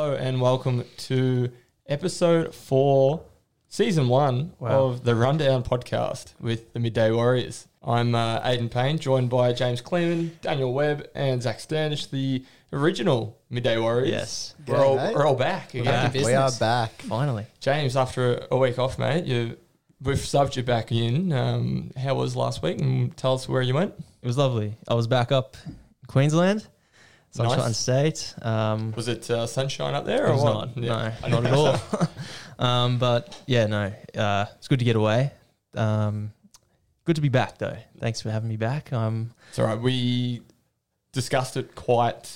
Hello and welcome to episode four, season one Wow. of the Rundown podcast with the Midday Warriors. I'm uh, Aidan Payne, joined by James Clement, Daniel Webb, and Zach Standish, the original Midday Warriors. Yes. we're G'day, all, mate. we're all back again. back We are back. Finally. James, after a week off, mate, you we've subbed you back in. Um, how was last week? And tell us where you went. It was lovely. I was back up Queensland, Sunshine Nice. State. Um, Was it uh, sunshine up there? it or was what? not. Yeah. No, didn't at all. um, but yeah, no. Uh, it's good to get away. Um, good to be back, though. Thanks for having me back. Um, It's all right. We discussed it quite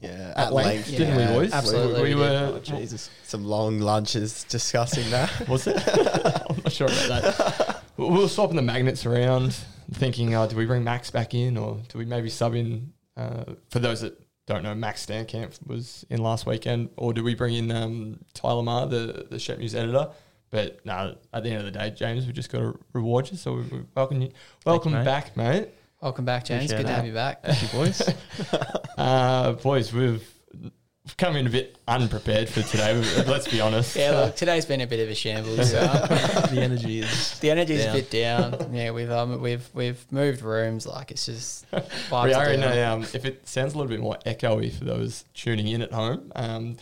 Yeah, at, length, yeah. didn't we, boys? absolutely We, we we were. oh, Jesus. Some long lunches discussing that. Was it? I'm not sure about that. we we were swapping the magnets around, thinking, oh, do we bring Max back in or do we maybe sub in? Uh, for those that don't know, Max Stankamp was in last weekend, or do we bring in um, Tyler Marr, the, the Shep News editor? But no, at the end of the day, James, we just got to reward you. So we, we welcome you, welcome mate. back, mate. Welcome back, James. Appreciate Good to have you back. Thank you, boys. Uh, boys, we've, we've come in a bit unprepared for today. Let's be honest. Yeah, look, today's been a bit of a shambles. The energy is. the energy's Down. a bit down. Yeah, we've um, we've we've moved rooms. Like it's just We are in a, um, if it sounds a little bit more echoey for those tuning in at home, um,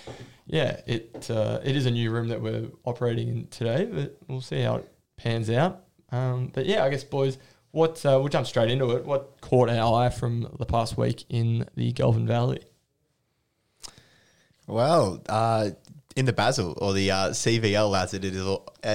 yeah, it uh, it is a new room that we're operating in today, but we'll see how it pans out. Um, but yeah, I guess, boys, what uh, we'll jump straight into it. What caught our eye from the past week in the Goulburn Valley? Well, uh, in the Basel or the uh, CVL as it is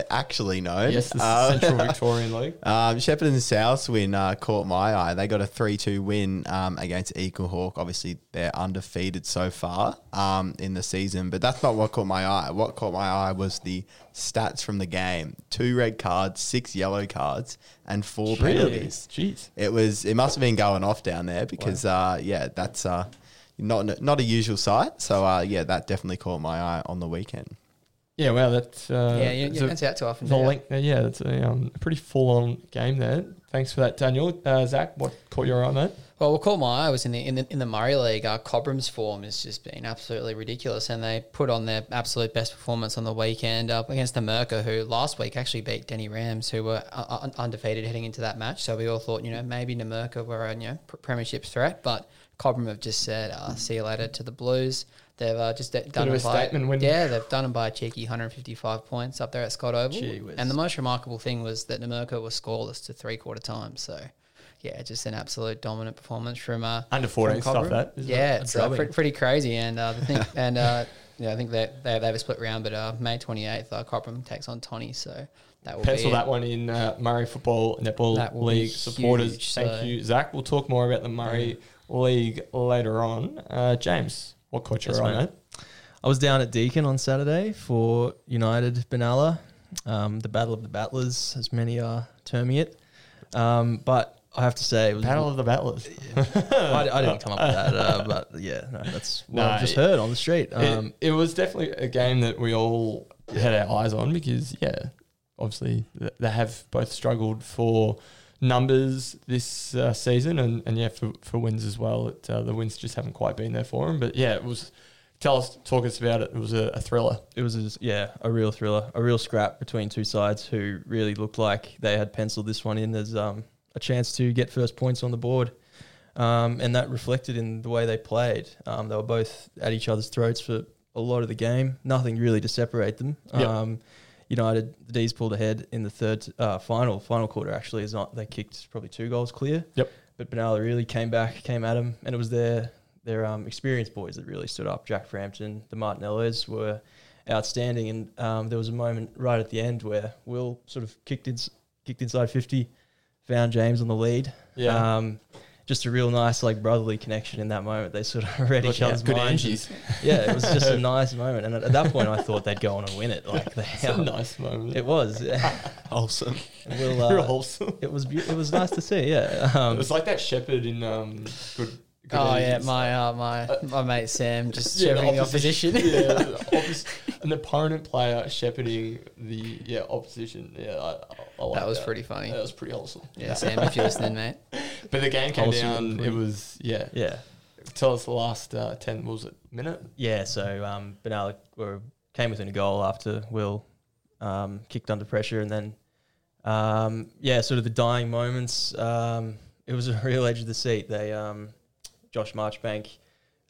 actually known. Yes, the uh, Central Victorian League. Um, Shepparton South win uh, caught my eye. They got a 3 2 win um, against Eaglehawk. Obviously, they're undefeated so far um, in the season, but that's not what caught my eye. What caught my eye was the stats from the game two red cards, six yellow cards, and four penalties. Jeez. It was. It must have been going off down there because, uh, yeah, that's uh, not not a usual sight. So, uh, yeah, that definitely caught my eye on the weekend. Yeah, well, that's uh, Yeah, you, it's you a- that's out too often. The yeah. link, uh, yeah, that's a, um, pretty full-on game there. Thanks for that, Daniel. Uh, Zach, what caught your eye, mate? Well, what caught my eye was in the in the, in the Murray League. Uh, Cobram's form has just been absolutely ridiculous, and they put on their absolute best performance on the weekend up against the Merca, who last week actually beat Deni Rams, who were uh, un- undefeated heading into that match. So we all thought, you know, maybe Numurkah were a you know premiership threat, but Cobram have just said, uh, "See you later" to the Blues. They've uh, just d- done of it a by statement win. yeah, they've done it by a cheeky 155 points up there at Scott Oval. Gee whiz. And the most remarkable thing was that Numurkah was scoreless to three quarter times. So yeah, just an absolute dominant performance from uh, Under 14 from stuff, that, yeah, it? it's uh, drubbing. pretty, crazy. And uh, the thing, and uh, yeah, I think that they, they have a split round, but uh, May 28th, uh, Cobram takes on Tony. So that will Pencil that one in uh, Murray Football Netball League supporters. huge, Thank so- you, Zach. We'll talk more about the Murray League later on. Uh, James, what caught your Yes, eye, mate. I was down at Deakin on Saturday for United Benalla, um, the Battle of the Battlers, as many are terming it. Um, but I have to say, it was Battle of the Battlers. I, I didn't come up with that, uh, but yeah, no, that's what No, I've just it- heard on the street. Um, it, it was definitely a game that we all had our eyes on because, yeah, obviously they have both struggled for numbers this uh, season and, and yeah, for, for wins as well. It, uh, the wins just haven't quite been there for him. But yeah, it was. Tell us, talk us about it. It was a, a thriller. it was, a, yeah, a real thriller, a real scrap between two sides who really looked like they had penciled this one in as um, a chance to get first points on the board. Um, and that reflected in the way they played. Um, they were both at each other's throats for a lot of the game. Nothing really to separate them. Yep. Um, United, the D's pulled ahead in the third uh, final final quarter. Actually, is not they kicked probably two goals clear. Yep. But Benalla really came back, came at them, and it was their their um, experienced boys that really stood up. Jack Frampton, the Martinellos were outstanding, and um, there was a moment right at the end where Will sort of kicked in, kicked inside fifty, found James on the lead. Yeah. Um, just a real nice like brotherly connection in that moment. They sort of read Look each out, other's good minds. energies. Yeah, it was just a nice moment, and at, at that point, I thought they'd go on and win it. Like they, It's a nice moment. it was. Awesome. Will, Real uh, wholesome. it was. beau- It was nice to see. Yeah. It Um, was like that shepherd in um, Good. good Oh yeah, my uh, my my mate Sam just Yeah, shepherding the opposition. yeah, the oppos- an opponent player shepherding the yeah opposition. Yeah, I, I, I like that was pretty funny. That was pretty wholesome. Yeah, Sam, if you're listening, mate. But the game came down. It was yeah, yeah. tell us the last uh, ten. Was it minute? Yeah, so um, Benalla were, came within a goal after Will um, kicked under pressure, and then um, yeah, sort of the dying moments. Um, it was a real edge of the seat. They um, Josh Marchbank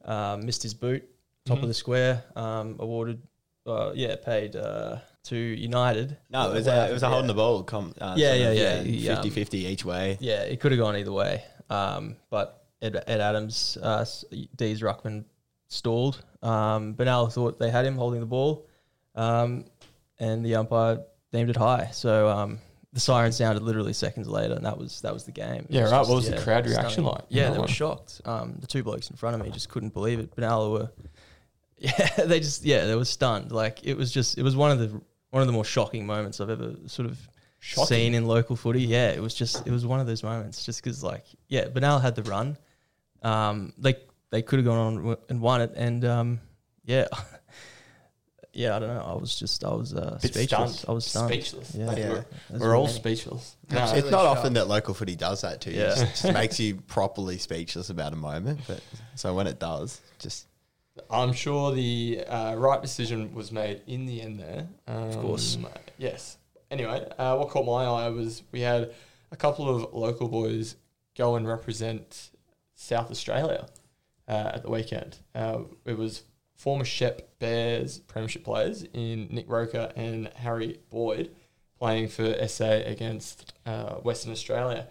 um, missed his boot, top Mhm. of the square, um, awarded, uh, yeah, paid uh, to United. No, it was a, it was a holding the ball. Com, uh, Yeah, sort yeah, yeah. He, um, 50-50 each way. Yeah, it could have gone either way. Um, but Ed, Ed Adams, uh, s- D's Ruckman stalled. Um, Benal thought they had him holding the ball, um, and the umpire deemed it high. So um, the siren sounded literally seconds later, and that was that was the game. It Yeah, right. just, What was the crowd reaction stunning. like? Yeah, they know? were shocked. Um, the two blokes in front of me just couldn't believe it. Benalla were, yeah, they just yeah, they were stunned. Like it was just it was one of the one of the more shocking moments I've ever sort of Shocking. seen in local footy. Yeah, it was just it was one of those moments. Just because like yeah, Benal had the run. Um, they they could have gone on and won it, and um, yeah, yeah. I don't know. I was just I was uh, Bit speechless. stunned. I was stunned. Speechless. Yeah. Like, Yeah. We're, we're were all many. speechless. No, Absolutely. It's not shocked. often that local footy does that to you. Yeah. It just, just makes you properly speechless about a moment. But so when it does, just I'm sure the uh, right decision was made in the end there. Um, of course. Yes. Anyway, uh, what caught my eye was we had a couple of local boys go and represent South Australia uh, at the weekend. Uh, it was former Shep Bears Premiership players in Nick Roker and Harry Boyd playing for SA against uh, Western Australia.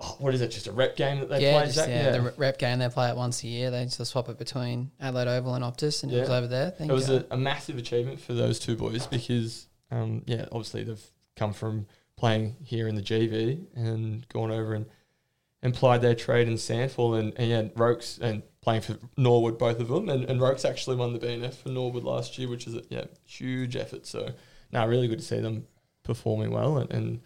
Oh, what is it? Just a rep game that they yeah, play? just, Zach? yeah, the rep game they play it once a year. They just swap it between Adelaide Oval and Optus, and it was over there. I think, It was a, a massive achievement for those two boys because, um, yeah, obviously they've come from playing here in the GV and gone over and, and plied their trade in SANFL and, and yeah, Rokes and playing for Norwood, both of them. And, and Rokes actually won the BNF for Norwood last year, which is a yeah, huge effort. So, no, really good to see them performing well. And, and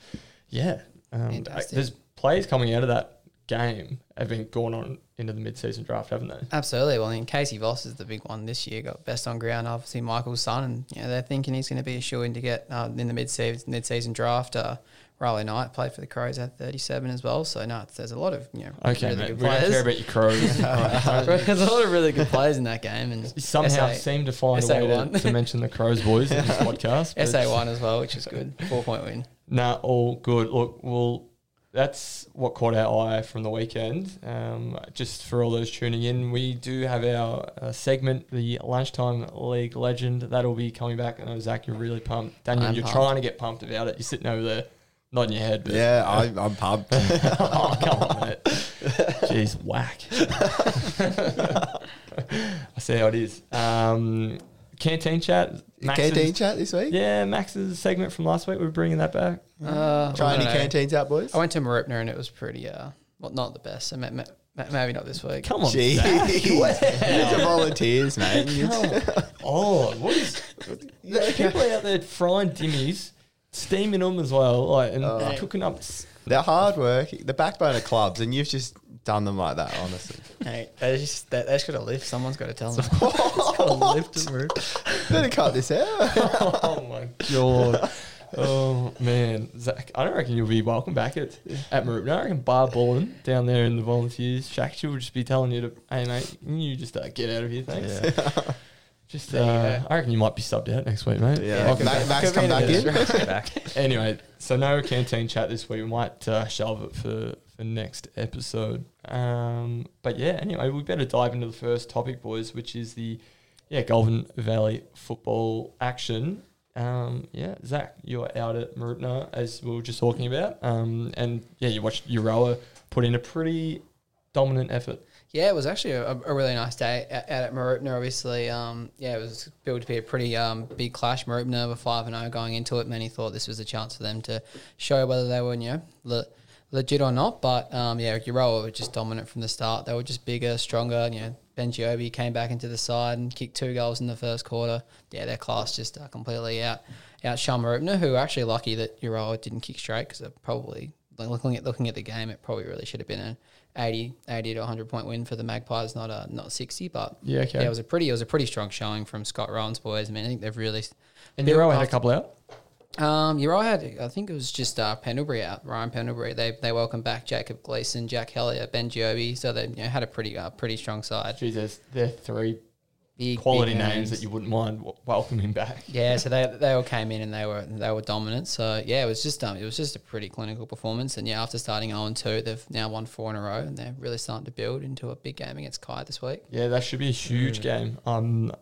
yeah, um, I- there's players coming out of that game have been gone on into the mid-season draft, haven't they? Absolutely. Well, I mean, Casey Voss is the big one this year. Got best on ground, obviously Michael's son, and you know they're thinking he's going to be a shoe in to get uh, in the mid season mid season draft. Uh, Riley Knight played for the Crows at 37 as well. So no, there's a lot of you know Okay, really mate, good we don't care about your crows. All right, don't- there's a lot of really good players in that game, and You somehow SA seem to find a way to, to mention the Crows boys in this podcast. SA one as well, which is good. Four point win. Nah, all good. Look, well, that's what caught our eye from the weekend. Um, just for all those tuning in, we do have our uh, segment, the lunchtime league legend. That'll be coming back. I know Zach, you're really pumped. Daniel, I'm you're pumped. trying to get pumped about it. You're sitting over there, nodding your head. But yeah, I, I'm pumped. oh, come on, mate. Jeez, whack. I see how it is. Um, canteen chat. Max's- Canteen chat this week. Yeah, Max's segment from last week. We're bringing that back. Uh, Try any canteens out, boys. I went to Mooroopna and it was pretty, uh, well, not the best. So ma- ma- ma- maybe not this week. Come on, Jeez, Zach. these are volunteers, mate. Come on. What is? There's people out there frying dimmies, steaming them as well, like and Oh. cooking up. s- They're hard work, the backbone of clubs, and you've just done them like that, honestly. Hey, they just they, they just got to lift. Someone's got to tell them. Got to lift and move. Better cut this out. oh my god. Oh man, Zach, I don't reckon you'll be welcome back at at Mooroopna. I reckon Bar Bullen down there in the volunteers. She will just be telling you to, hey mate, you just uh, get out of here, thanks. Just, uh. I reckon you might be subbed out next week, mate. Yeah, back. Max, Could come back in in. Back. anyway, so no canteen chat this week. We might uh, shelve it for for next episode. Um, but yeah, anyway, we better dive into the first topic, boys, which is the yeah Goulburn Valley football action. Um, yeah, Zach, you're out at Mooroopna as we were just talking about, um, and yeah, you watched Euroa put in a pretty dominant effort. Yeah, it was actually a, a really nice day out at Mooroopna. Obviously, um, yeah, it was built to be a pretty um, big clash. Mooroopna were five and zero going into it. Many thought this was a chance for them to show whether they were, you know, le- legit or not. But um, yeah, Euroa were just dominant from the start. They were just bigger, stronger. You know, Ben Giobi came back into the side and kicked two goals in the first quarter. Yeah, their class just uh, completely out outshone Mooroopna, who are actually lucky that Euroa didn't kick straight because they're probably looking at looking at the game, it probably really should have been an 80, 80 to 100 point win for the Magpies, not a not 60. But Yeah, okay. yeah, it was a pretty it was a pretty strong showing from Scott Rowan's boys. I mean, I think they've really And Euroa had a couple out. Um, you're right. I think it was just uh, Pendlebury out. Ryan Pendlebury. They they welcomed back Jacob Gleason, Jack Hellier, Ben Joby. So they you know, had a pretty uh, pretty strong side. Jesus, they're three Big, quality big names that you wouldn't mind w- welcoming back. Yeah, so they they all came in and they were they were dominant. So yeah, it was just um it was just a pretty clinical performance. And yeah, after starting 0 2, they've now won four in a row, and they're really starting to build into a big game against Kai this week. Yeah, that should be a huge game on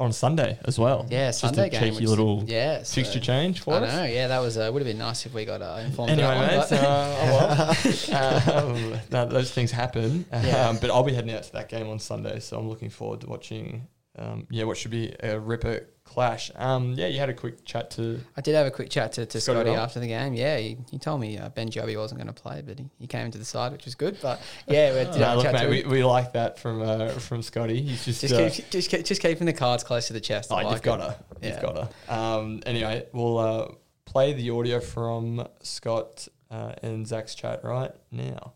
on Sunday as well. Yeah, Just Sunday a game. cheeky little yeah so- fixture change for I us. know. Yeah, that was uh, would have been nice if we got uh, informed. Anyway, that mate, one, uh, oh well. um, no, those things happen. Yeah. Um, but I'll be heading out to that game on Sunday, so I'm looking forward to watching. Um, yeah, what should be a ripper clash. Um, yeah, you had a quick chat to. I did have a quick chat to, to Scotty Scotty after the game. Yeah, he, he told me uh, Ben Joby wasn't going to play, but he, he came into the side, which was good. But yeah, we did look, chat mate, to we, we like that from uh, from Scotty. He's just. Just, uh, keep, just, keep, just keeping the cards close to the chest. Oh, I you've got to. You've Yeah. got to. Um, anyway, we'll uh, play the audio from Scott uh, and Zach's chat right now.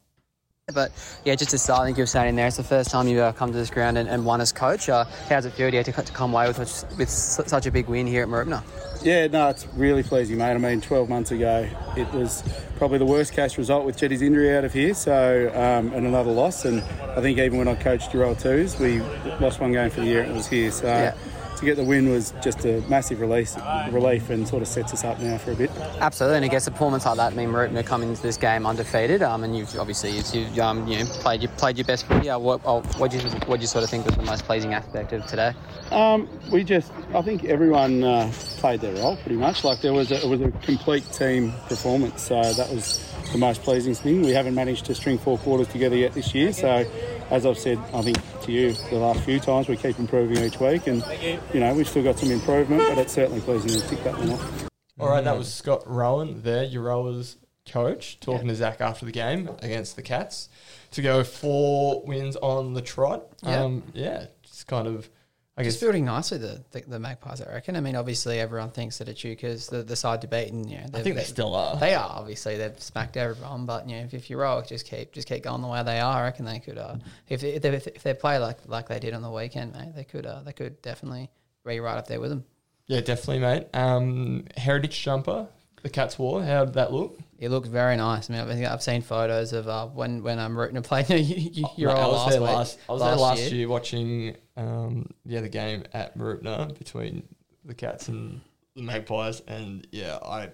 But yeah, just to start, I think you were saying there, it's the first time you've uh, come to this ground and, and won as coach. Uh, how's it feel to, to, to come away with, such- with such a big win here at Mooroopna? Yeah, no, it's really pleasing, mate. I mean, 12 months ago, it was probably the worst case result with Jetty's injury out of here, so um, and another loss. And I think even when I coached Euro twos, we lost one game for the year. and It was here, so Yeah. To get the win was just a massive release, relief, and sort of sets us up now for a bit. Absolutely, and I guess a performance like that, I mean, Mooroopna come into this game undefeated, um, and you've obviously you've, you've um, you know, played, you played your best footy. Uh, what oh, what do you what do you sort of think was the most pleasing aspect of today? Um, we just, I think everyone uh, played their role pretty much. Like there was a, it was a complete team performance, so that was the most pleasing thing. We haven't managed to string four quarters together yet this year, so as I've said, I think to you the last few times, we keep improving each week, and you know we've still got some improvement, but it's certainly pleasing to tick that one off. All right, that was Scott Rowan there, Euroa's coach, talking to Zach after the game against the Cats to go four wins on the trot. Yeah. Um, yeah, just kind of, I guess. Just building nicely the, the the Magpies, I reckon. I mean, obviously everyone thinks that Echuca's the, the side to beat, and you know, I think they still are. They are obviously they've smacked everyone, but you know if, if you roll, just keep just keep going the way they are. I reckon they could uh, if they, if they, if they play like like they did on the weekend, mate, they could uh, they could definitely be right up there with them. Yeah, definitely, mate. Um, Heritage jumper, the Cats wore. How did that look? It looked very nice. I mean, I think I've seen photos of uh, when when I'm rooting to play. you, you, you're I was last there week- last. I was there last year, watching um, yeah the game at Mooroopna between the Cats and the Magpies, and yeah, I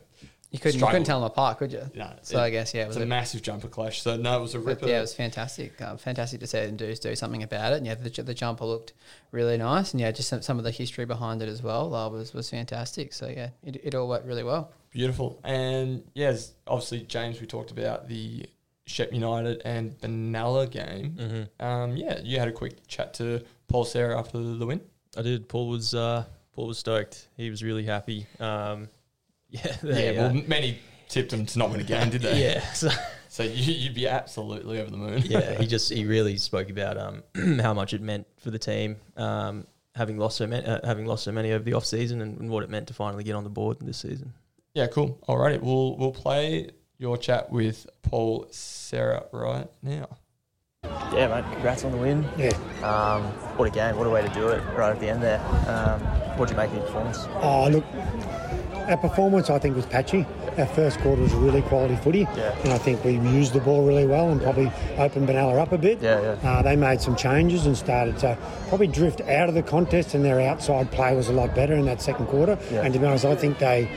You couldn't you couldn't tell them apart, could you? No, so it- I guess yeah, it was a a, massive jumper clash. So no, it was a ripper. yeah, it was fantastic. Uh, fantastic to see them do do something about it. And yeah, the, the jumper looked really nice, and yeah, just some, some of the history behind it as well uh, was was fantastic. So yeah, it, it all worked really well. Beautiful. And yes, obviously, James, we talked about the Shep United and Benalla game. Mm-hmm. Um, yeah, you had a quick chat to Paul Sarah after the win. I did. Paul was uh, Paul was stoked. He was really happy. Um, yeah, yeah, well, many tipped him to not win a game, did they? yeah. So, So you, you'd be absolutely over the moon. yeah, he just he really spoke about um, how much it meant for the team, um, having lost so many, uh, having lost so many over the off season, and, and what it meant to finally get on the board this season. Yeah, cool. Alrighty, we'll we'll play your chat with Paul Sarah right now. Yeah, mate. Congrats on the win. Yeah. Um, what a game. What a way to do it right at the end there. Um, what did you make of the performance? Oh, look, our performance I think was patchy. Our first quarter was really quality footy, Yeah. and I think we used the ball really well and probably opened Benalla up a bit. Yeah, yeah. Uh, they made some changes and started to probably drift out of the contest, and their outside play was a lot better in that second quarter. Yeah. And to be honest, I think they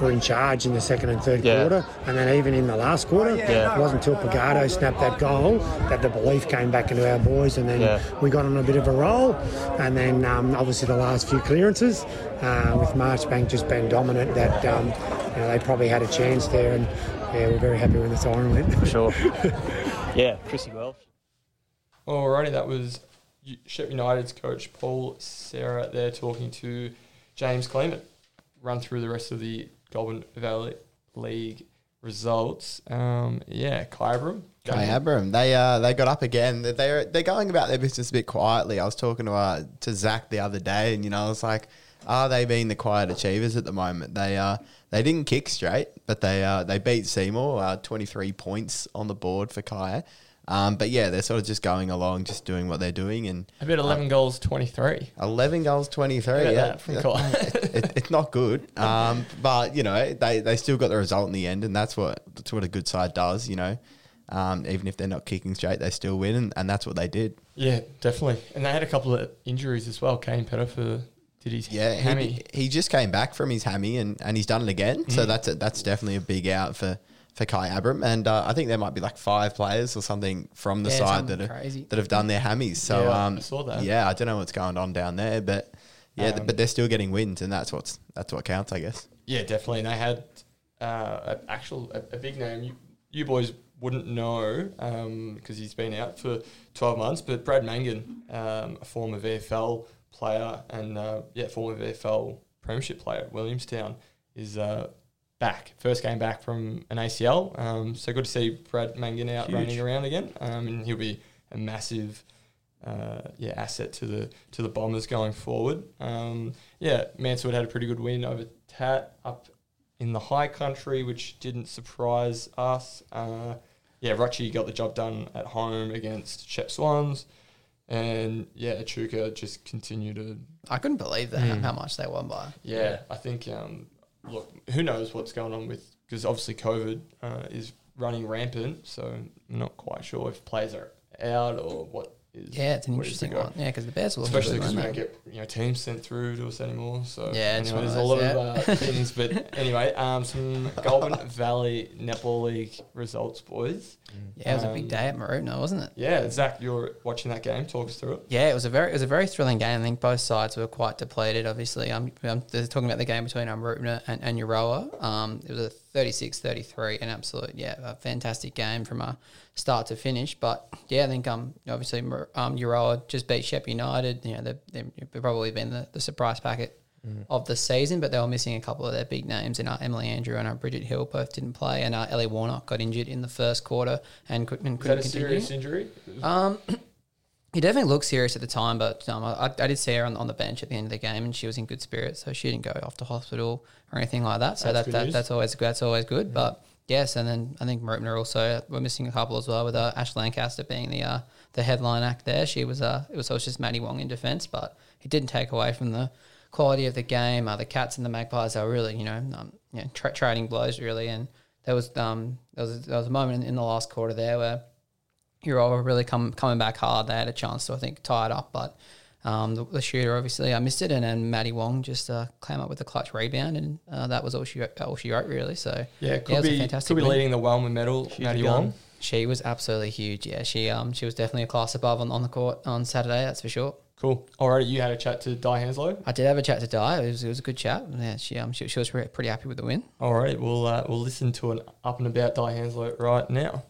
were in charge in the second and third Yeah. quarter, and then even in the last quarter. Yeah. It wasn't until Pagado snapped that goal that the belief came back into our boys, and then Yeah. we got on a bit of a roll. And then um, obviously the last few clearances, uh, with Marchbank just being dominant, that um, you know, they probably had a chance there, and yeah, we're very happy when the siren went. For sure. yeah, Chrissy Welsh. Alrighty, that was Shep United's coach Paul Sarah there talking to James Clement. Run through the rest of the Goulburn Valley League results. Um, yeah, Kyabram. Kai Abram, they uh, they got up again. They're- They're going about their business a bit quietly. I was talking to uh, to Zach the other day, and you know, I was like, are they being the quiet achievers at the moment? They uh they didn't kick straight, but they uh they beat Seymour, uh, twenty three points on the board for Kai. Um, but yeah, they're sort of just going along, just doing what they're doing, and A bit 11 goals, 23. 11 goals, 23. Yeah, from Cole. it, it's not good. Um, but you know, they, they still got the result in the end, and that's what that's what a good side does. You know, um, even if they're not kicking straight, they still win, and, and that's what they did. Yeah, definitely. And they had a couple of injuries as well. Kane Pettifer did his Yeah, hammy. he, he just came back from his hammy, and, and he's done it again. So Mm. that's a, that's definitely a big out for. For Kyabram, and uh, I think there might be like five players or something from the Yeah, side something that have, crazy. that have done their hammies. So Yeah, um, I saw that. Yeah, I don't know what's going on down there, but yeah, th- Um, but they're still getting wins, and that's what's that's what counts, I guess. Yeah, definitely. And they had uh, a actual a, a big name. You, you boys wouldn't know because he's been out for twelve months. But Brad Mangan, um, a former VFL player and uh, yeah, former VFL Premiership player at Williamstown, is uh, back. First game back from an ACL. Um, so good to see Brad Mangan out Huge. running around again. Um, and he'll be a massive. Uh, yeah, asset to the to the Bombers going forward. Um, yeah, Mansfield had a pretty good win over Tat up in the high country, which didn't surprise us. Uh, yeah, Rucci got the job done at home against Shep Swans. And yeah, Echuca just continued to. I couldn't believe that Mm. how much they won by. Yeah, I think, um, look, who knows what's going on with. Because obviously COVID uh, is running rampant. So not quite sure if players are out or what is. Yeah, it's an what is the interesting one. Yeah, because the Bears will Especially good, because we weren't don't get you know teams sent through to us anymore. So Yeah, anyway, there's a lot those, of uh, things. But anyway, um, some Goulburn Valley Netball League results, boys. Yeah, it was a big Um, day at Mooroopna, wasn't it? Yeah, Zach, you're watching that game. Talk us through it. Yeah, it was a very it was a very thrilling game. I think both sides were quite depleted. Obviously, um, I'm they're talking about the game between um, and, and Euroa. Um, it was a 36-33, an absolute yeah, a fantastic game from a start to finish. But yeah, I think um obviously um Euroa just beat Shep United. You know they've, they've probably been the, the surprise packet of the season, but they were missing a couple of their big names. And uh, Emily Andrew and uh, Bridget Hill both didn't play, and uh, Ellie Warnock got injured in the first quarter and, and Is that couldn't a continue. serious injury? Um, he definitely looked serious at the time, but um, I, I did see her on, on the bench at the end of the game, and she was in good spirits, so she didn't go off to hospital or anything like that. So That's that, that that's always that's always good. But yes, and then I think Mertner also we're missing a couple as well with uh, Ash Lancaster being the uh, the headline act there. She was uh it was, just Maddie Wong in defence, but it didn't take away from the quality of the game. Uh, the Cats and the Magpies are really you know um, you know, tra- trading blows really, and there was um there was there was a moment in, in the last quarter there where Were really come, coming back hard. They had a chance to, I think, tie it up, but um, the, the shooter obviously I missed it, and then Maddie Wong just uh, came up with a clutch rebound, and uh, that was all she all she wrote really. So Yeah, could a be fantastic could be win. leading the Wellman medal. Maddie Wong. She was absolutely huge. Yeah, she um she was definitely a class above on, on the court on Saturday. That's for sure. Cool. Alrighty, you had a chat to Di Hanslow. I did have a chat to Di. It was, it was a good chat. Yeah, she um she, she was pretty happy with the win. All right, we'll uh, we'll listen to an up and about Di Hanslow right now.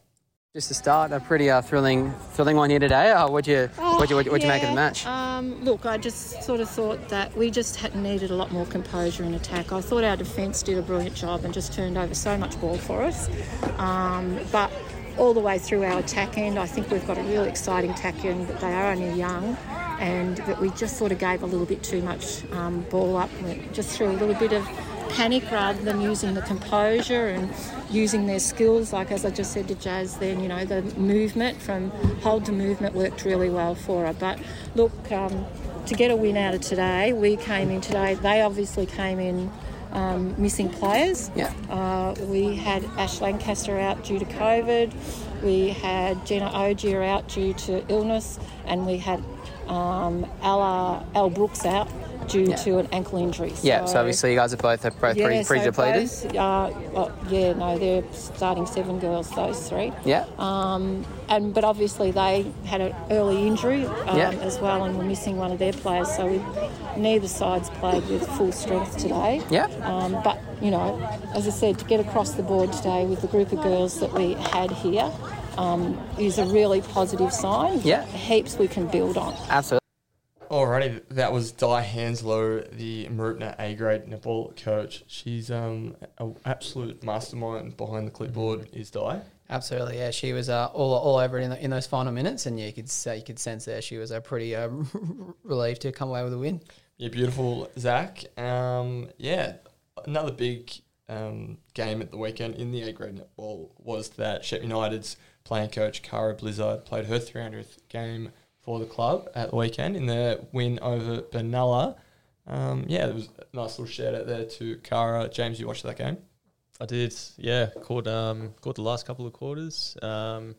Just to start, a pretty uh, thrilling, thrilling one here today. Uh, what'd you, what'd you, what'd you, what'd make of the match? Um, look, I just sort of thought that we just had needed a lot more composure in attack. I thought our defence did a brilliant job and just turned over so much ball for us. Um, but all the way through our attack end, I think we've got a really exciting attack end, but they are only young. And that we just sort of gave a little bit too much um, ball up, We just threw a little bit of panic rather than using the composure and using their skills. Like as I just said to Jazz, then you know the movement from hold to movement worked really well for her. But look, um, to get a win out of today, we came in today. They obviously came in. Um, missing players. Yeah. Uh, we had Ash Lancaster out due to COVID. We had Gina Ogier out due to illness, and we had um, Ella Al Brooks out due Yeah. to an ankle injury. Yeah, so obviously you guys are both, are both pretty, pretty so depleted. those, uh, well, yeah, no, they're starting seven girls, those three. Yeah. Um, and but obviously they had an early injury um, Yeah. as well, and were missing one of their players. So we, neither sides played with full strength today. Yeah. Um, but you know, as I said, to get across the board today with the group of girls that we had here um, is a really positive sign. Yeah. Heaps we can build on. Absolutely. Alrighty, that was Di Hanslow, the Mooroopna A grade netball coach. She's um an absolute mastermind behind the clipboard. Is Di? Absolutely, yeah. She was uh, all, all over it in, the, in those final minutes, and yeah, you could say, you could sense there she was uh, pretty uh, relieved to come away with a win. Yeah, beautiful, Zach. Um, yeah, another big um, game at the weekend in the A grade netball was that Shep United's playing coach Cara Blizzard played her 300th game for the club at the weekend in their win over Benalla. Um, yeah, there was a nice little shout out there to Cara. James, you watched that game? I did, yeah. Caught um caught the last couple of quarters. Um,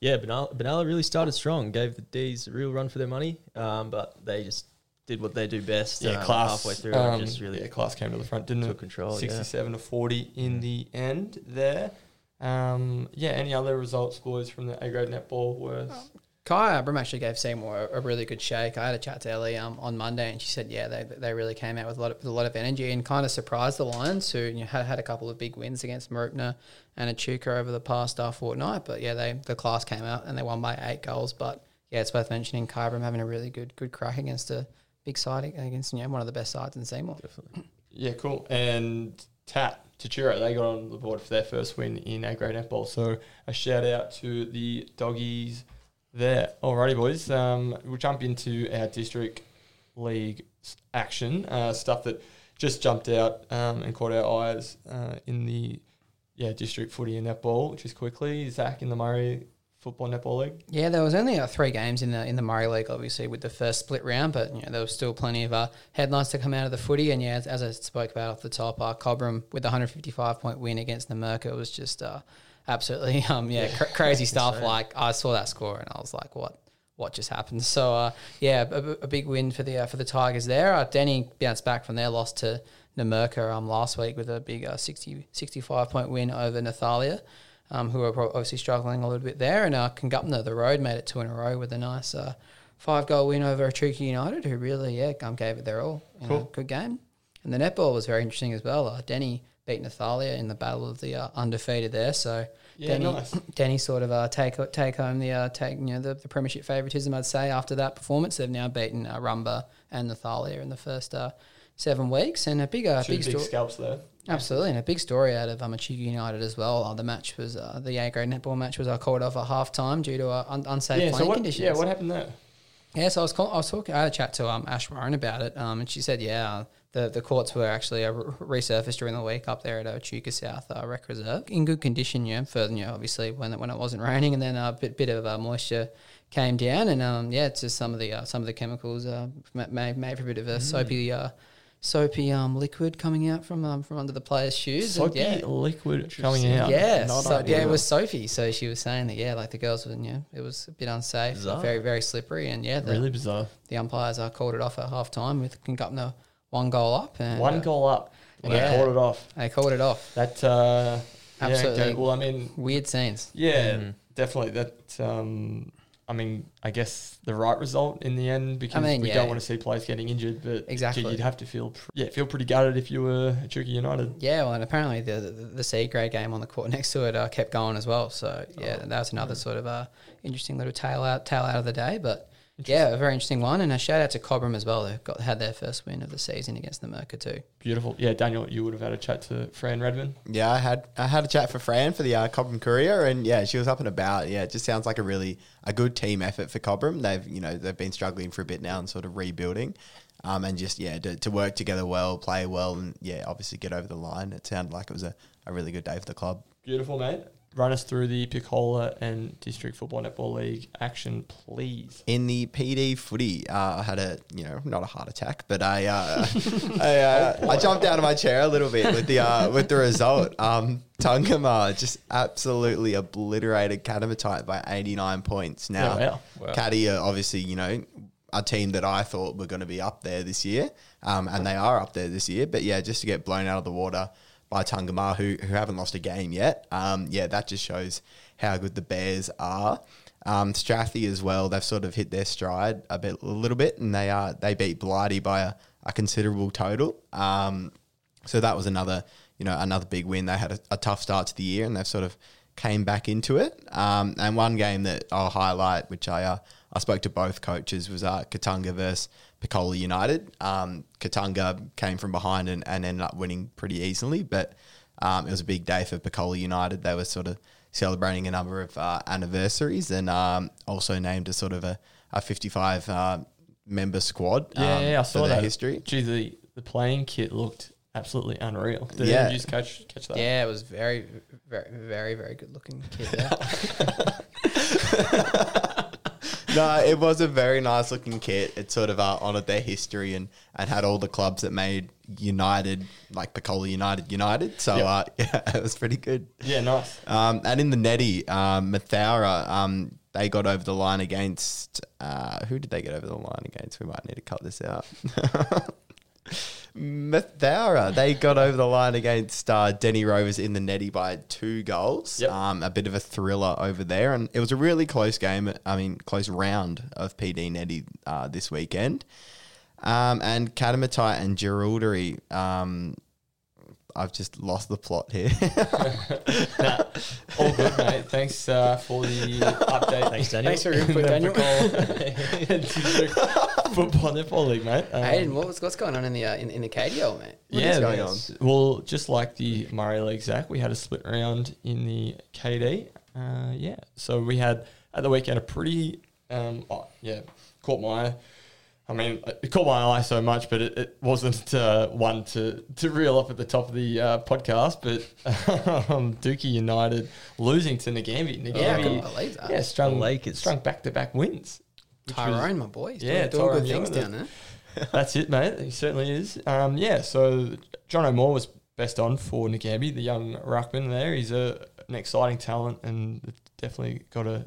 yeah, Benalla, Benalla really started strong. Gave the D's a real run for their money. Um, but they just did what they do best. Yeah, um, class halfway through. Um, just really yeah, class came to the front, didn't took it? control. Yeah. 67 to 40 in the end there. Um, yeah, any other results, boys, from the A grade netball worth? Kyabram actually gave Seymour a, a really good shake. I had a chat to Ellie um, on Monday, and she said, yeah, they, they really came out with a lot of, with a lot of energy and kind of surprised the Lions, who you know, had had a couple of big wins against Mooroopna and Echuca over the past uh, fortnight. But yeah, they the class came out and they won by eight goals. But yeah, it's worth mentioning Kyabram having a really good good crack against a big side against you know one of the best sides in Seymour. Definitely. Yeah, cool. And Tat, Tatura, they got on the board for their first win in A grade netball. So a shout out to the doggies there. Alrighty, boys. Um, we'll jump into our district league action. Uh, stuff that just jumped out um, and caught our eyes uh, in the yeah district footy and netball. Just quickly, Zach in the Murray Football Netball League. Yeah, there was only uh, three games in the in the Murray League, obviously, with the first split round, but you know, there was still plenty of uh, headlines to come out of the footy. And yeah, as, as I spoke about off the top, uh, Cobram with the 155 point win against the Merca was just uh, absolutely um yeah, cr- crazy stuff. Like I saw that score and I was like, what? What just happened? So uh, yeah, a, a big win for the uh, for the Tigers there. Uh, Deni bounced back from their loss to Numurkah um, last week with a big uh, 60, 65 point win over Nathalia um, who are obviously struggling a little bit there. And uh, Congupna, the road, made it two in a row with a nice uh, five goal win over Echuca United, who really, yeah, um, gave it their all. You Cool. know, good game. And the netball was very interesting as well. Uh, Deni beat Nathalia in the battle of the uh, undefeated there. So Yeah, Deni, nice. Deni sort of uh, take take home the uh, take you know the, the premiership favouritism. I'd say after that performance, they've now beaten uh, Rumba and Nathalia in the first uh, seven weeks. And a big uh, Two big, big scalps there. Absolutely, and a big story out of um, United as well. Uh, the match was uh, the A grade netball match was uh, called off at half time due to uh, un- unsafe Yeah, playing so what, conditions. yeah, what happened there? Yeah, so I was call- I was talking. I had a chat to um, Ash Warren about it, um, and she said, yeah, the the courts were actually uh, resurfaced during the week up there at Echuca South uh, Rec Reserve in good condition. Yeah, for you know, obviously when it, when it wasn't raining, and then a bit bit of uh, moisture came down, and um, yeah, it's just some of the uh, some of the chemicals uh, ma- made made for a bit of a soapy. Uh, Soapy um, liquid coming out from um, from under the players' shoes. and Soapy yeah, liquid coming out. yeah, Not so, yeah, it was Sophie. So she was saying that yeah, like the girls were, you it was a bit unsafe, Bizarre. very very slippery, and yeah, the, Really bizarre. the umpires uh, called it off at half time with Congupna one goal up. And, One uh, goal up. And yeah. they called it off. They called it off. That uh, Absolutely. okay. Well, I mean, Weird scenes. yeah, Mhm. definitely. That. Um, I mean, I guess the right result in the end because mean, we yeah. don't want to see players getting injured. But Exactly. gee, you'd have to feel, pr- yeah, feel pretty gutted if you were Chuka United. Yeah, well, and apparently the the, the C grade game on the court next to it uh, kept going as well. So yeah, Oh, that was another sort of uh, interesting little tail out tail out of the day. But yeah, a very interesting one, and a shout out to Cobram as well. They got had their first win of the season against the Merca too. Beautiful. Yeah, Daniel, you would have had a chat to Fran Redmond. Yeah, I had I had a chat for Fran for the uh, Cobram Courier, and yeah, she was up and about. Yeah, it just sounds like a really a good team effort for Cobram. They've you know they've been struggling for a bit now and sort of rebuilding, um, and just yeah to, to work together well, play well, and yeah, obviously get over the line. It sounded like it was a, a really good day for the club. Beautiful, mate. Run us through the Picola and District Football Netball League action, please. In the PD footy, uh, I had a you know not a heart attack, but I uh, I, uh, I jumped out of my chair a little bit with the uh, with the result. Um, Tungamah just absolutely obliterated Katamatite by eighty nine points. Now, Yeah, wow. Wow. Caddy are obviously you know a team that I thought were going to be up there this year, um, and they are up there this year. But yeah, just to get blown out of the water by Tungamah, who who haven't lost a game yet, um, yeah, that just shows how good the Bears are. Um, Strathy as well, they've sort of hit their stride a bit, a little bit, and they are they beat Blighty by a, a considerable total. Um, so that was another, you know, another big win. They had a, a tough start to the year, and they've sort of came back into it. Um, and one game that I'll highlight, which I uh, I spoke to both coaches, was uh, Katandra versus Picola United. Um, Katandra came from behind and, and ended up winning pretty easily, but um, it was a big day for Picola United. They were sort of celebrating a number of uh, anniversaries and um, also named a sort of a, a 55 uh, member squad. Yeah, um, yeah, I for saw their that. history. Gee, the, the playing kit looked absolutely unreal. Did Yeah. yeah. you just catch catch that? Yeah, it was very, very, very, very good looking kit. there. no, it was a very nice looking kit. It sort of uh, honoured their history and, and had all the clubs that made United, like Picola United, United. So, Yep. uh, yeah, it was pretty good. Yeah, nice. Um, and in the netty, um, Mathoura, um, they got over the line against, uh, who did they get over the line against? We might need to cut this out. Mathoura, they got over the line against uh, Deni Rovers in the netty by two goals. Yep. Um, a bit of a thriller over there, and it was a really close game. I mean, close round of PD netty uh, this weekend. Um, and Katamatite and Jerilderie, um, I've just lost the plot here. Nah, all good, mate. Thanks uh, for the update. Thanks, Daniel. Thanks for your input, Daniel. Football Netball League, mate. Um, Aiden, what was, what's going on in the uh, in, in the KDL, mate? What yeah, is going on? Well, just like the Murray League, Zach, we had a split round in the KD. Uh, yeah, so we had at the weekend a pretty, um, oh, yeah, caught my. I mean, it caught my eye so much, but it, it wasn't uh, one to, to reel off at the top of the uh, podcast. But um, Dookie United losing to Nagambie. Nagambie Yeah, I couldn't believe that. Yeah, strung, The Lakers. strung back to back wins. which was- Tyrone, my boy. He's Yeah, doing, doing good things down there. that's it, mate. He certainly is. Um, yeah, so John O'More was best on for Nagambie, the young ruckman there. He's a, an exciting talent and definitely got a.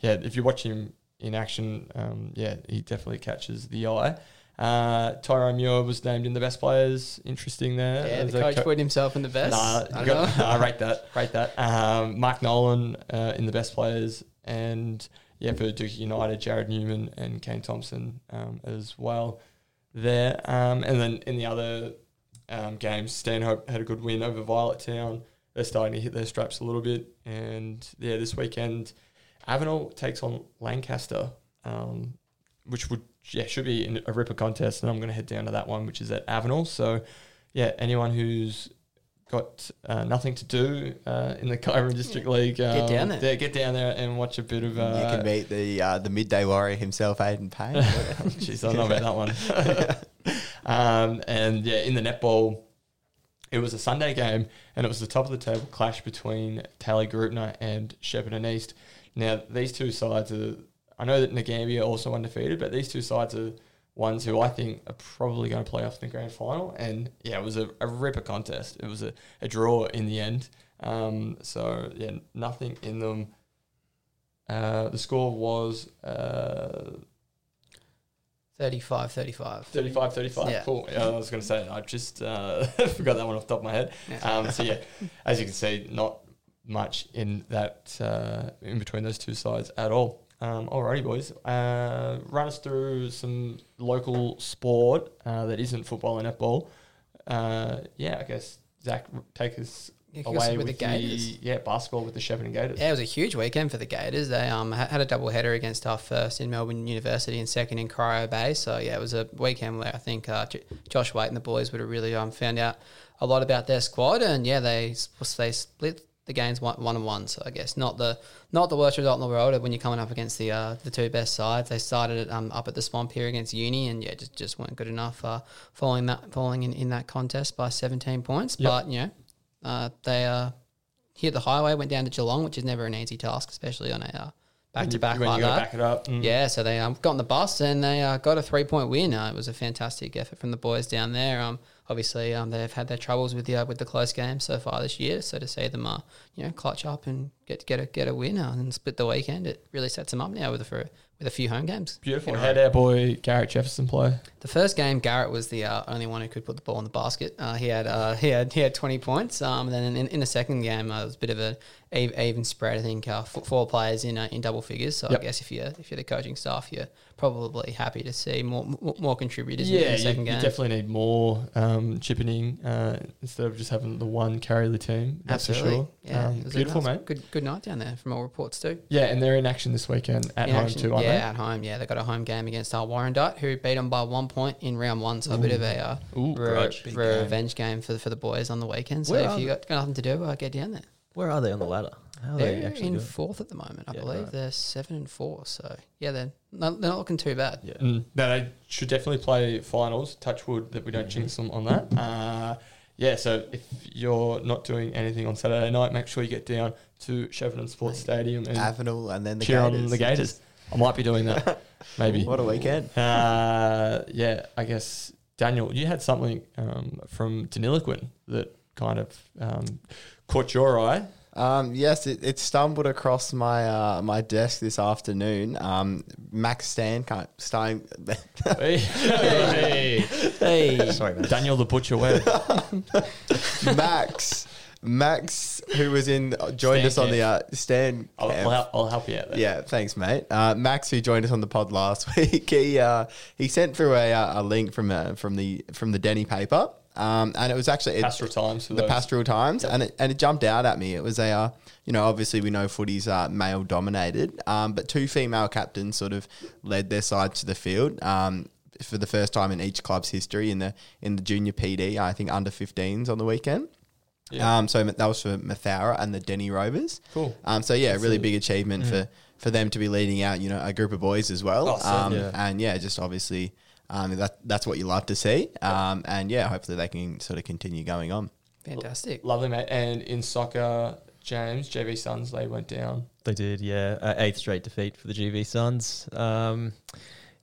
Yeah, if you watch him in action, um, yeah, he definitely catches the eye. Uh, Tyrone Muir was named in the best players. Interesting there. Yeah, As the coach co- put himself in the best. Nah, I got, nah, rate that. Rate that. Um, Mark Nolan uh, in the best players, and yeah, for Dookie United, Jared Newman and Kane Thompson um, as well there. Um, and then in the other um, games, Stanhope had a good win over Violet Town. They're starting to hit their straps a little bit, and yeah, this weekend, Avenel takes on Lancaster, um, which would yeah should be in a ripper contest, and I'm going to head down to that one, which is at Avenel. So yeah, anyone who's got uh, nothing to do uh, in the Kyron District League, um, Get down there. Yeah, get down there and watch a bit of. Uh, you can beat the uh, the midday warrior himself, Aiden Payne. Jeez, I don't know about that one. um, and yeah, in the netball, it was a Sunday game, and it was the top of the table clash between Tallygaroopna and Shepparton East. Now, these two sides are. I know that Nagambie are also undefeated, but these two sides are ones who I think are probably going to play off in the grand final. And yeah, it was a, a ripper contest. It was a, a draw in the end. Um, so yeah, nothing in them. Uh, the score was uh, 35 35. 35 35 Yeah. cool yeah, i was going to say i just uh, forgot that one off the top of my head Yeah. um, so yeah as you can see not much in that uh, in between those two sides at all um, alrighty boys uh, run us through some local sport uh, that isn't football and netball uh, yeah i guess zach take us Yeah, away with with, the the, yeah basketball with the Shepparton Gators Yeah, it was a huge weekend for the Gators. They um had a double header against our first in Melbourne University and second in Corio Bay. So yeah, it was a weekend where I think uh, J- Josh Waite and the boys would have really um found out a lot about their squad. And yeah, they they split the games one one and one. So I guess not the not the worst result in the world when you're coming up against the uh, the two best sides. They started it um up at the Swamp here against Uni, and yeah, just just weren't good enough. Uh, following that falling in, in that contest by 17 points, Yep. but you know. Uh, they uh, hit the highway, went down to Geelong, which is never an easy task, especially on a uh, back to back like that. back it up mm. Yeah, so they um, got on the bus and they uh, got a three point win. Uh, it was a fantastic effort from the boys down there. Um, obviously, um, they've had their troubles with the uh, with the close games so far this year. So to see them, uh, you know, clutch up and get get a get a win uh, and split the weekend, it really sets them up now with a, for with a few home games. beautiful in a how did our boy garrett jefferson play the first game, Garrett was the uh, only one who could put the ball in the basket. Uh, he had uh, he had he had twenty points. Um, and then in, in the second game, uh, it was a bit of a ev- even spread. I think uh, four players in uh, in double figures. So Yep. I guess if you're if you're the coaching staff, you're probably happy to see more more, more contributors in- in, Yeah, the you, second you game. definitely need more um, chipping in uh, instead of just having the one carry the team. That's Absolutely. for sure. Yeah, Um, it was a beautiful, nice- mate. Good good night down there from all reports too. Yeah, and they're in action this weekend at In home action, too, aren't yeah, at home. Yeah, they got a home game against uh, Warrandyte, who beat them by one point in round one. So a bit of a uh, Ooh, re- grudge. Big revenge game for the, for the boys on the weekend. So Where if you they? got, got nothing to do, uh, get down there. Where are they on the ladder? How are they They're actually in doing? fourth at the moment, I Yeah, believe. right. They're seven and four. So yeah, they're not, they're not looking too bad. Yeah. Mm, no, they should definitely play finals. Touch wood that we don't jinx them on that. Uh, yeah, so if you're not doing anything on Saturday night, make sure you get down to Shepparton Sports Stadium and Avenel and then the cheer Gators. on the Gators. I might be doing that, maybe. What a weekend. Uh, yeah, I guess Daniel, you had something um, from Deniliquin that kind of um, caught your eye. Um, yes, it, it stumbled across my uh, my desk this afternoon. Um, Max Stan can't starting. hey, hey, Hey, Sorry, man. Daniel the Butcher Webb. Max, Max, who was in joined Stan us on the uh, Stan. I'll, camp. I'll, help, I'll help you out there. Yeah, thanks, mate. Uh, Max, who joined us on the pod last week, he uh, he sent through a, uh, a link from uh, from the from the Deni paper, um, and it was actually it- Pastoral Times the those. Pastoral Times, and it, and it jumped out at me. It was a, uh, you know, obviously we know footy's uh, male dominated, um, but two female captains sort of led their side to the field. Um, for the first time in each club's history in the in the junior PD, I think under 15s on the weekend. Yeah. Um, so that was for Mathoura and the Deni Rovers. Cool. Um, so yeah, That's really a- big achievement for for them to be leading out, you know, a group of boys as well. Oh, um, certainly. And yeah, just obviously, um, that that's what you love to see. Um, and yeah, hopefully they can sort of continue going on. fantastic. Lovely, mate. And in soccer, James, GV Suns, they went down. They did, yeah. Uh, eighth straight defeat for the GV Suns. Um,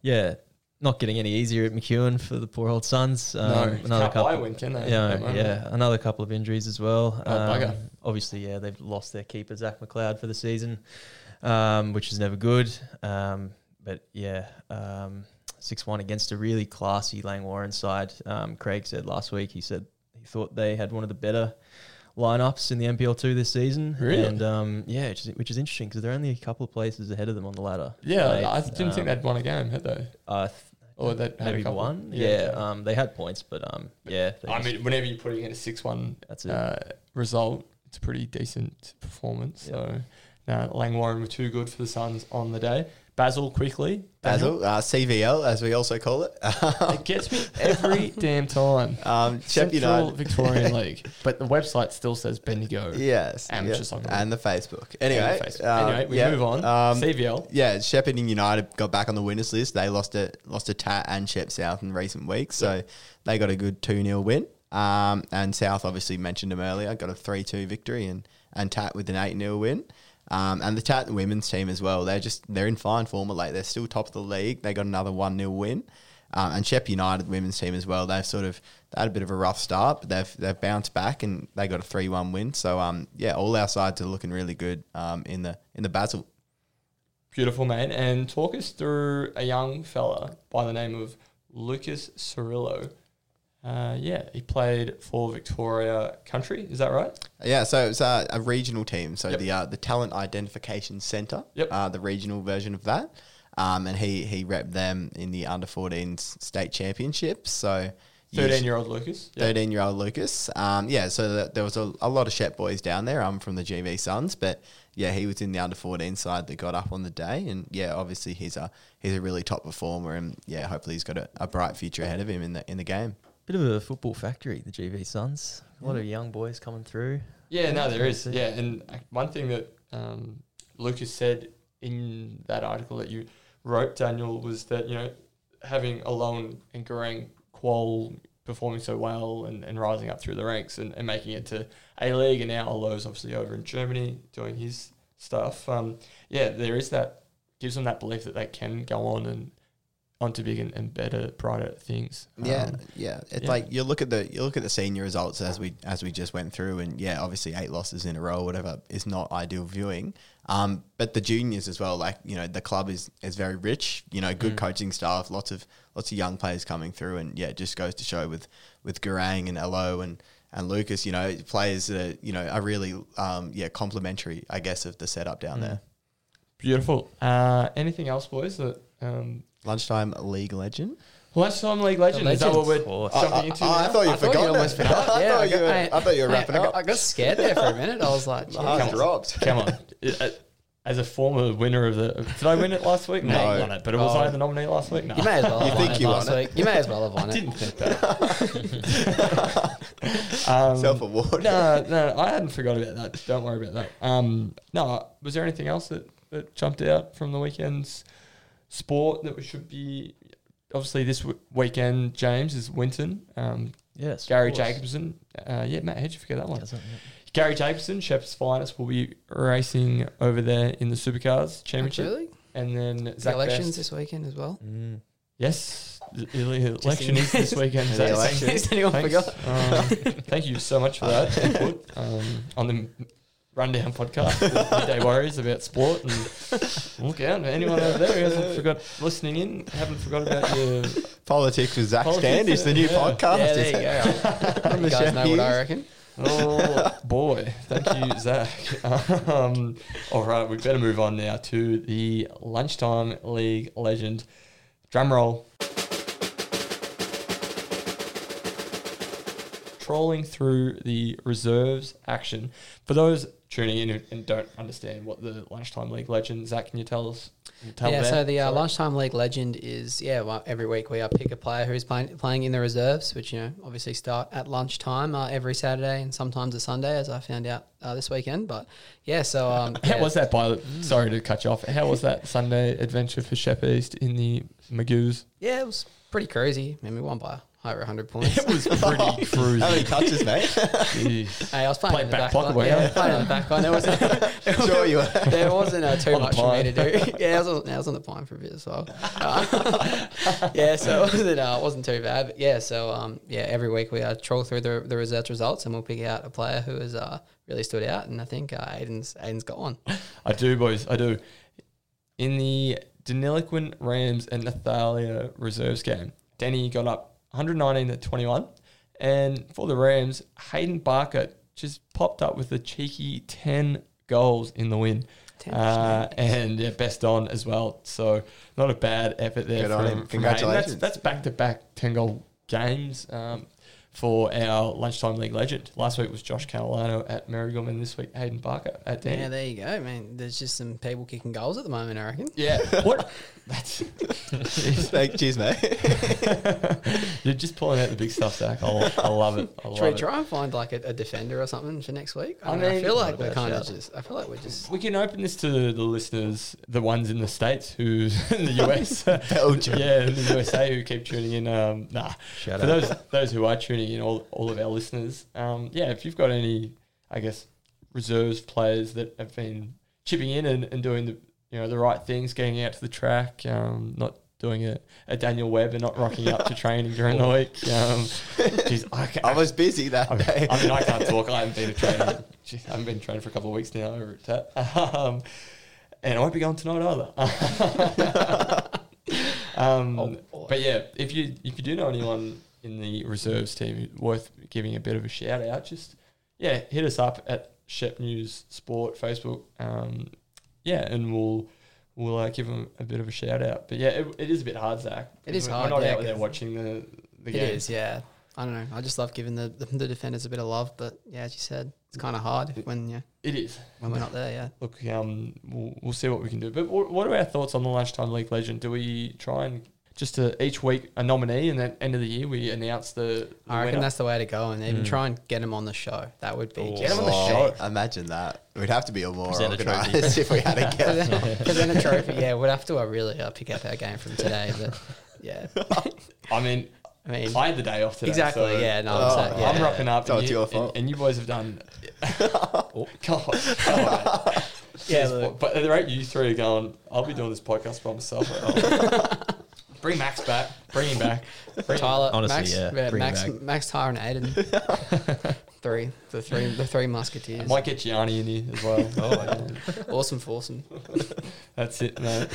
yeah, not getting any easier at McEwen for the poor old Suns. Um, no, another can't buy a couple, win, can they? yeah, at the yeah, another couple of injuries as well. Oh, bugger. Um, obviously, yeah, they've lost their keeper Zach McLeod for the season, um, which is never good. Um, but yeah, um, six one against a really classy Langwarrin side. Um, Craig said last week. He said he thought they had one of the better lineups in the NPL two this season. Really? And um, yeah, which is, which is interesting because they're only a couple of places ahead of them on the ladder. Yeah, Like, I didn't think um, they'd won a game, had they? Uh, th- Or they had a maybe one. Yeah, Yeah, um, they had points, but um, yeah, I mean, whenever you're putting in a six-one uh, result, it's a pretty decent performance. So, no, Langwarrin were too good for the Suns on the day. Basil quickly. Basil, uh, CVL as we also call it. It gets me every damn time. um, Central. Victorian League, but the website still says Bendigo. Yes, Amateur yeah. soccer. and the Facebook. Anyway, And Facebook. um, anyway, we yeah, move on. Um, CVL. yeah, Shepparton United got back on the winners list. They lost a lost a Tat and Shep South in recent weeks, so they got a good two 0 win. Um, and South obviously mentioned them earlier, got a three two victory, and and Tat with an eight 0 win. Um, and the Tat women's team as well. They're just they're in fine form late. They're still top of the league. They got another one 0 win. Um, and Shep United women's team as well. They've sort of they had a bit of a rough start, but they've they've bounced back and they got a three one win. So um yeah, all our sides are looking really good um in the in the Basel. Beautiful, man. And talk us through a young fella by the name of Lucas Cirillo. Uh, yeah, he played for Victoria Country. Is that right? Yeah, so it's uh, a regional team. So Yep. the uh, the Talent Identification Centre, Yep. uh, the regional version of that. Um, and he he repped them in the under 14s state championships. So 13 year old Lucas. Yeah. 13 year old Lucas. Um, yeah, so th- there was a, a lot of Shep boys down there. I'm from the GV Suns, but yeah, he was in the under 14 side that got up on the day. And yeah, obviously he's a he's a really top performer, and yeah, hopefully he's got a, a bright future ahead of him in the in the game. Bit of a football factory, the GV Suns. A lot of young boys coming through. Yeah, no, there is. Yeah, and uh, one thing that um, Lucas said in that article that you wrote, Daniel, was that you know having Alou and Garang Kuol performing so well and, and rising up through the ranks and, and making it to A League, and now Alou's obviously over in Germany doing his stuff. Um, yeah, there is that gives them that belief that they can go on and onto big and, and better, brighter things. Yeah, Um, yeah. It's yeah. like you look at the you look at the senior results as we as we just went through, and yeah, obviously eight losses in a row, whatever, is not ideal viewing. Um, but the juniors as well, like you know, the club is is very rich. You know, good Mm. coaching staff, lots of lots of young players coming through, and yeah, it just goes to show with with Garang and Alou and and Lucas, you know, players that are, you know are really um, yeah complementary, I guess, of the setup down Mm. there. Beautiful. Uh, anything else, boys? That um, Lunchtime league legend. lunchtime league legend. Is that what we're jumping into? Oh, I now? thought you I thought you forgot. almost I Yeah, thought I you were. I- I thought you were wrapping I up. got, I got scared there for a minute. I was like, My heart dropped. Come on. As a former winner of the, did I win it last week? No, No. I won it. But was Oh. I the nominee last week? No. You may as well. You have think won it you last won it? You may as well have won I it. didn't think that. um, Self award. no, no, I hadn't forgot about that. Don't worry about that. Um, no, was there anything else that, that jumped out from the weekend's sport that we should be? Obviously, this w- weekend, James is Winton. Um, Yes. Garry. Jacobson. Uh, yeah, Matt, how'd you forget that one? Yes, I- Garry Jacobson, Shep's finest, will be racing over there in the Supercars Championship. Really? And then The Zach elections Best. this weekend as well. Mm. Yes, the the election is this weekend. The Zach. election. Has anyone Thanks. forgot? Um, thank you so much for that um, on the Rundown podcast, with Midday Warriors about sport. And look out, anyone over there who hasn't forgot listening in, haven't forgot about your. Politics with Zach Politics, Standish, the new yeah. podcast. Yeah, there you go. You guys know what I reckon. Oh boy, thank you, Zach. Um, all right, we better move on now to the lunchtime league legend. Drum roll. Trolling through the reserves action. For those tuning in and don't understand what the lunchtime league legend, Zach, can you tell us? Tell yeah, so the uh, lunchtime league legend is yeah. Well, every week we uh, pick a player who's playing playing in the reserves, which you know obviously start at lunchtime uh, every Saturday and sometimes a Sunday, as I found out uh, this weekend. But yeah, so um, How yeah, was that by sorry to cut you off. How was that Sunday adventure for Shep East in the Magoos? Yeah, it was pretty crazy. I mean, we won by over 100 points. It was pretty How many cruisy. touches, mate? Hey, I was playing Played in the back back, pocket, line. were Yeah. I was playing in the back line. There wasn't, sure you were. there wasn't uh, too On the much for me to pine. do. Yeah, I was, on, I was on the pine for a bit as well. Uh, yeah, so it wasn't, uh, it wasn't too bad. But yeah, so um, yeah, every week we uh, troll through the, the reserves results and we'll pick out a player who has uh, really stood out. And I think uh, Aiden's, Aiden's got one. I do, boys. I do. In the Deniliquin Rams and Nathalia reserves game, Deni got up 119 to 21. And for the Rams, Hayden Barker just popped up with a cheeky 10 goals in the win. 10 Uh, and yeah, best on as well. So not a bad effort there Good from, on him. Congratulations. That's, that's back-to-back 10 goal games um, for our lunchtime league legend. Last week was Josh Catalano at Merrigum, and this week Hayden Barker at Deni. Yeah, there you go, man. There's just some people kicking goals at the moment, I reckon. Yeah. What? That's. Thank, cheers, mate. You're just pulling out the big stuff, Zach. I, lo- I love it. I love Should we it. try and find like a, a defender or something for next week? I, I mean, I mean- feel like we're kind of just. I feel like we're just. We can open this to the listeners, the ones in the states who in the US, Belgium. yeah, in the USA who keep tuning in. Um, nah, Shout for out. those those who are tuning in, all all of our listeners, um, yeah, if you've got any, I guess, reserves players that have been chipping in and, and doing the you know the right things, getting out to the track, um, not doing a, a Daniel Webb and not rocking up to training during the week. Um, geez, I, I was busy that I mean, day. I mean, I can't talk. I haven't been to training. Jeez, I haven't been training for a couple of weeks now over at. Um, and I won't be going tonight either. um, Oh, but yeah, if you if you do know anyone in the reserves team worth giving a bit of a shout out, just yeah, hit us up at Shep News Sport Facebook. Um, yeah, and we'll we'll uh, give them a bit of a shout out. But yeah, it, it is a bit hard, Zach. It is We're- hard, We're not yeah, out there watching the the It game. is, yeah. I don't know. I just love giving the, the, the defenders a bit of love, but yeah, as you said, it's kind of hard when yeah It is. when we're not there. Yeah. Look, um, we'll, we'll see what we can do. But what, what are our thoughts on the lunchtime league legend? Do we try and just to each week a nominee, and then end of the year we announce the, the I reckon winner? that's the way to go, and even try and get them on the show. That would be Oh. Get 'em on the Oh, show. Imagine that. We'd have to be a more Present a trophy. organised if we had a guest. present a trophy. Yeah, we'd have to uh, really uh, pick up our game from today. But yeah, I mean, I mean, I had the day off today. exactly. so yeah, no, Oh, I'm, saying, yeah. I'm rocking up, So and it's you, your and, fault. and you boys have done. oh, God, come on. Yeah, Jeez, look. but at the rate you three are going, I'll be doing this podcast by myself. Bring Max back. Bring him back. Bring Tyler, Honestly, Max, yeah, bring it Max, back. Max, Tyre, and Aiden. three, the three, the three musketeers. I might get Gianni in here as well. oh, awesome, foursome. That's it, mate.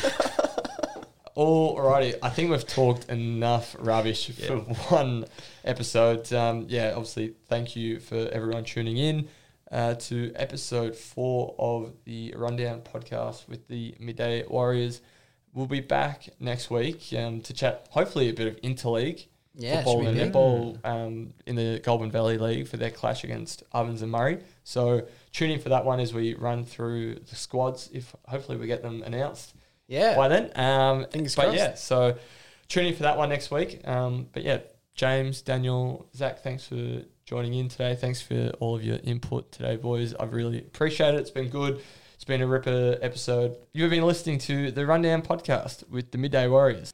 Alrighty, I think we've talked enough rubbish for one episode. Um, yeah, obviously, thank you for everyone tuning in uh, to episode four of the Rundown podcast with the Midday Warriors. We'll be back next week um, to chat, hopefully, a bit of interleague Yeah, football and netball um, in the Goulburn Valley League for their clash against Ovens and Murray. So tune in for that one as we run through the squads. If hopefully we get them announced Yeah. by then. Um, Fingers but crossed. yeah, so tune in for that one next week. Um, but yeah, James, Daniel, Zach, thanks for joining in today. Thanks for all of your input today, boys. I've really appreciate it. It's been good. It's been a ripper episode. You've been listening to the Rundown podcast with the Midday Warriors.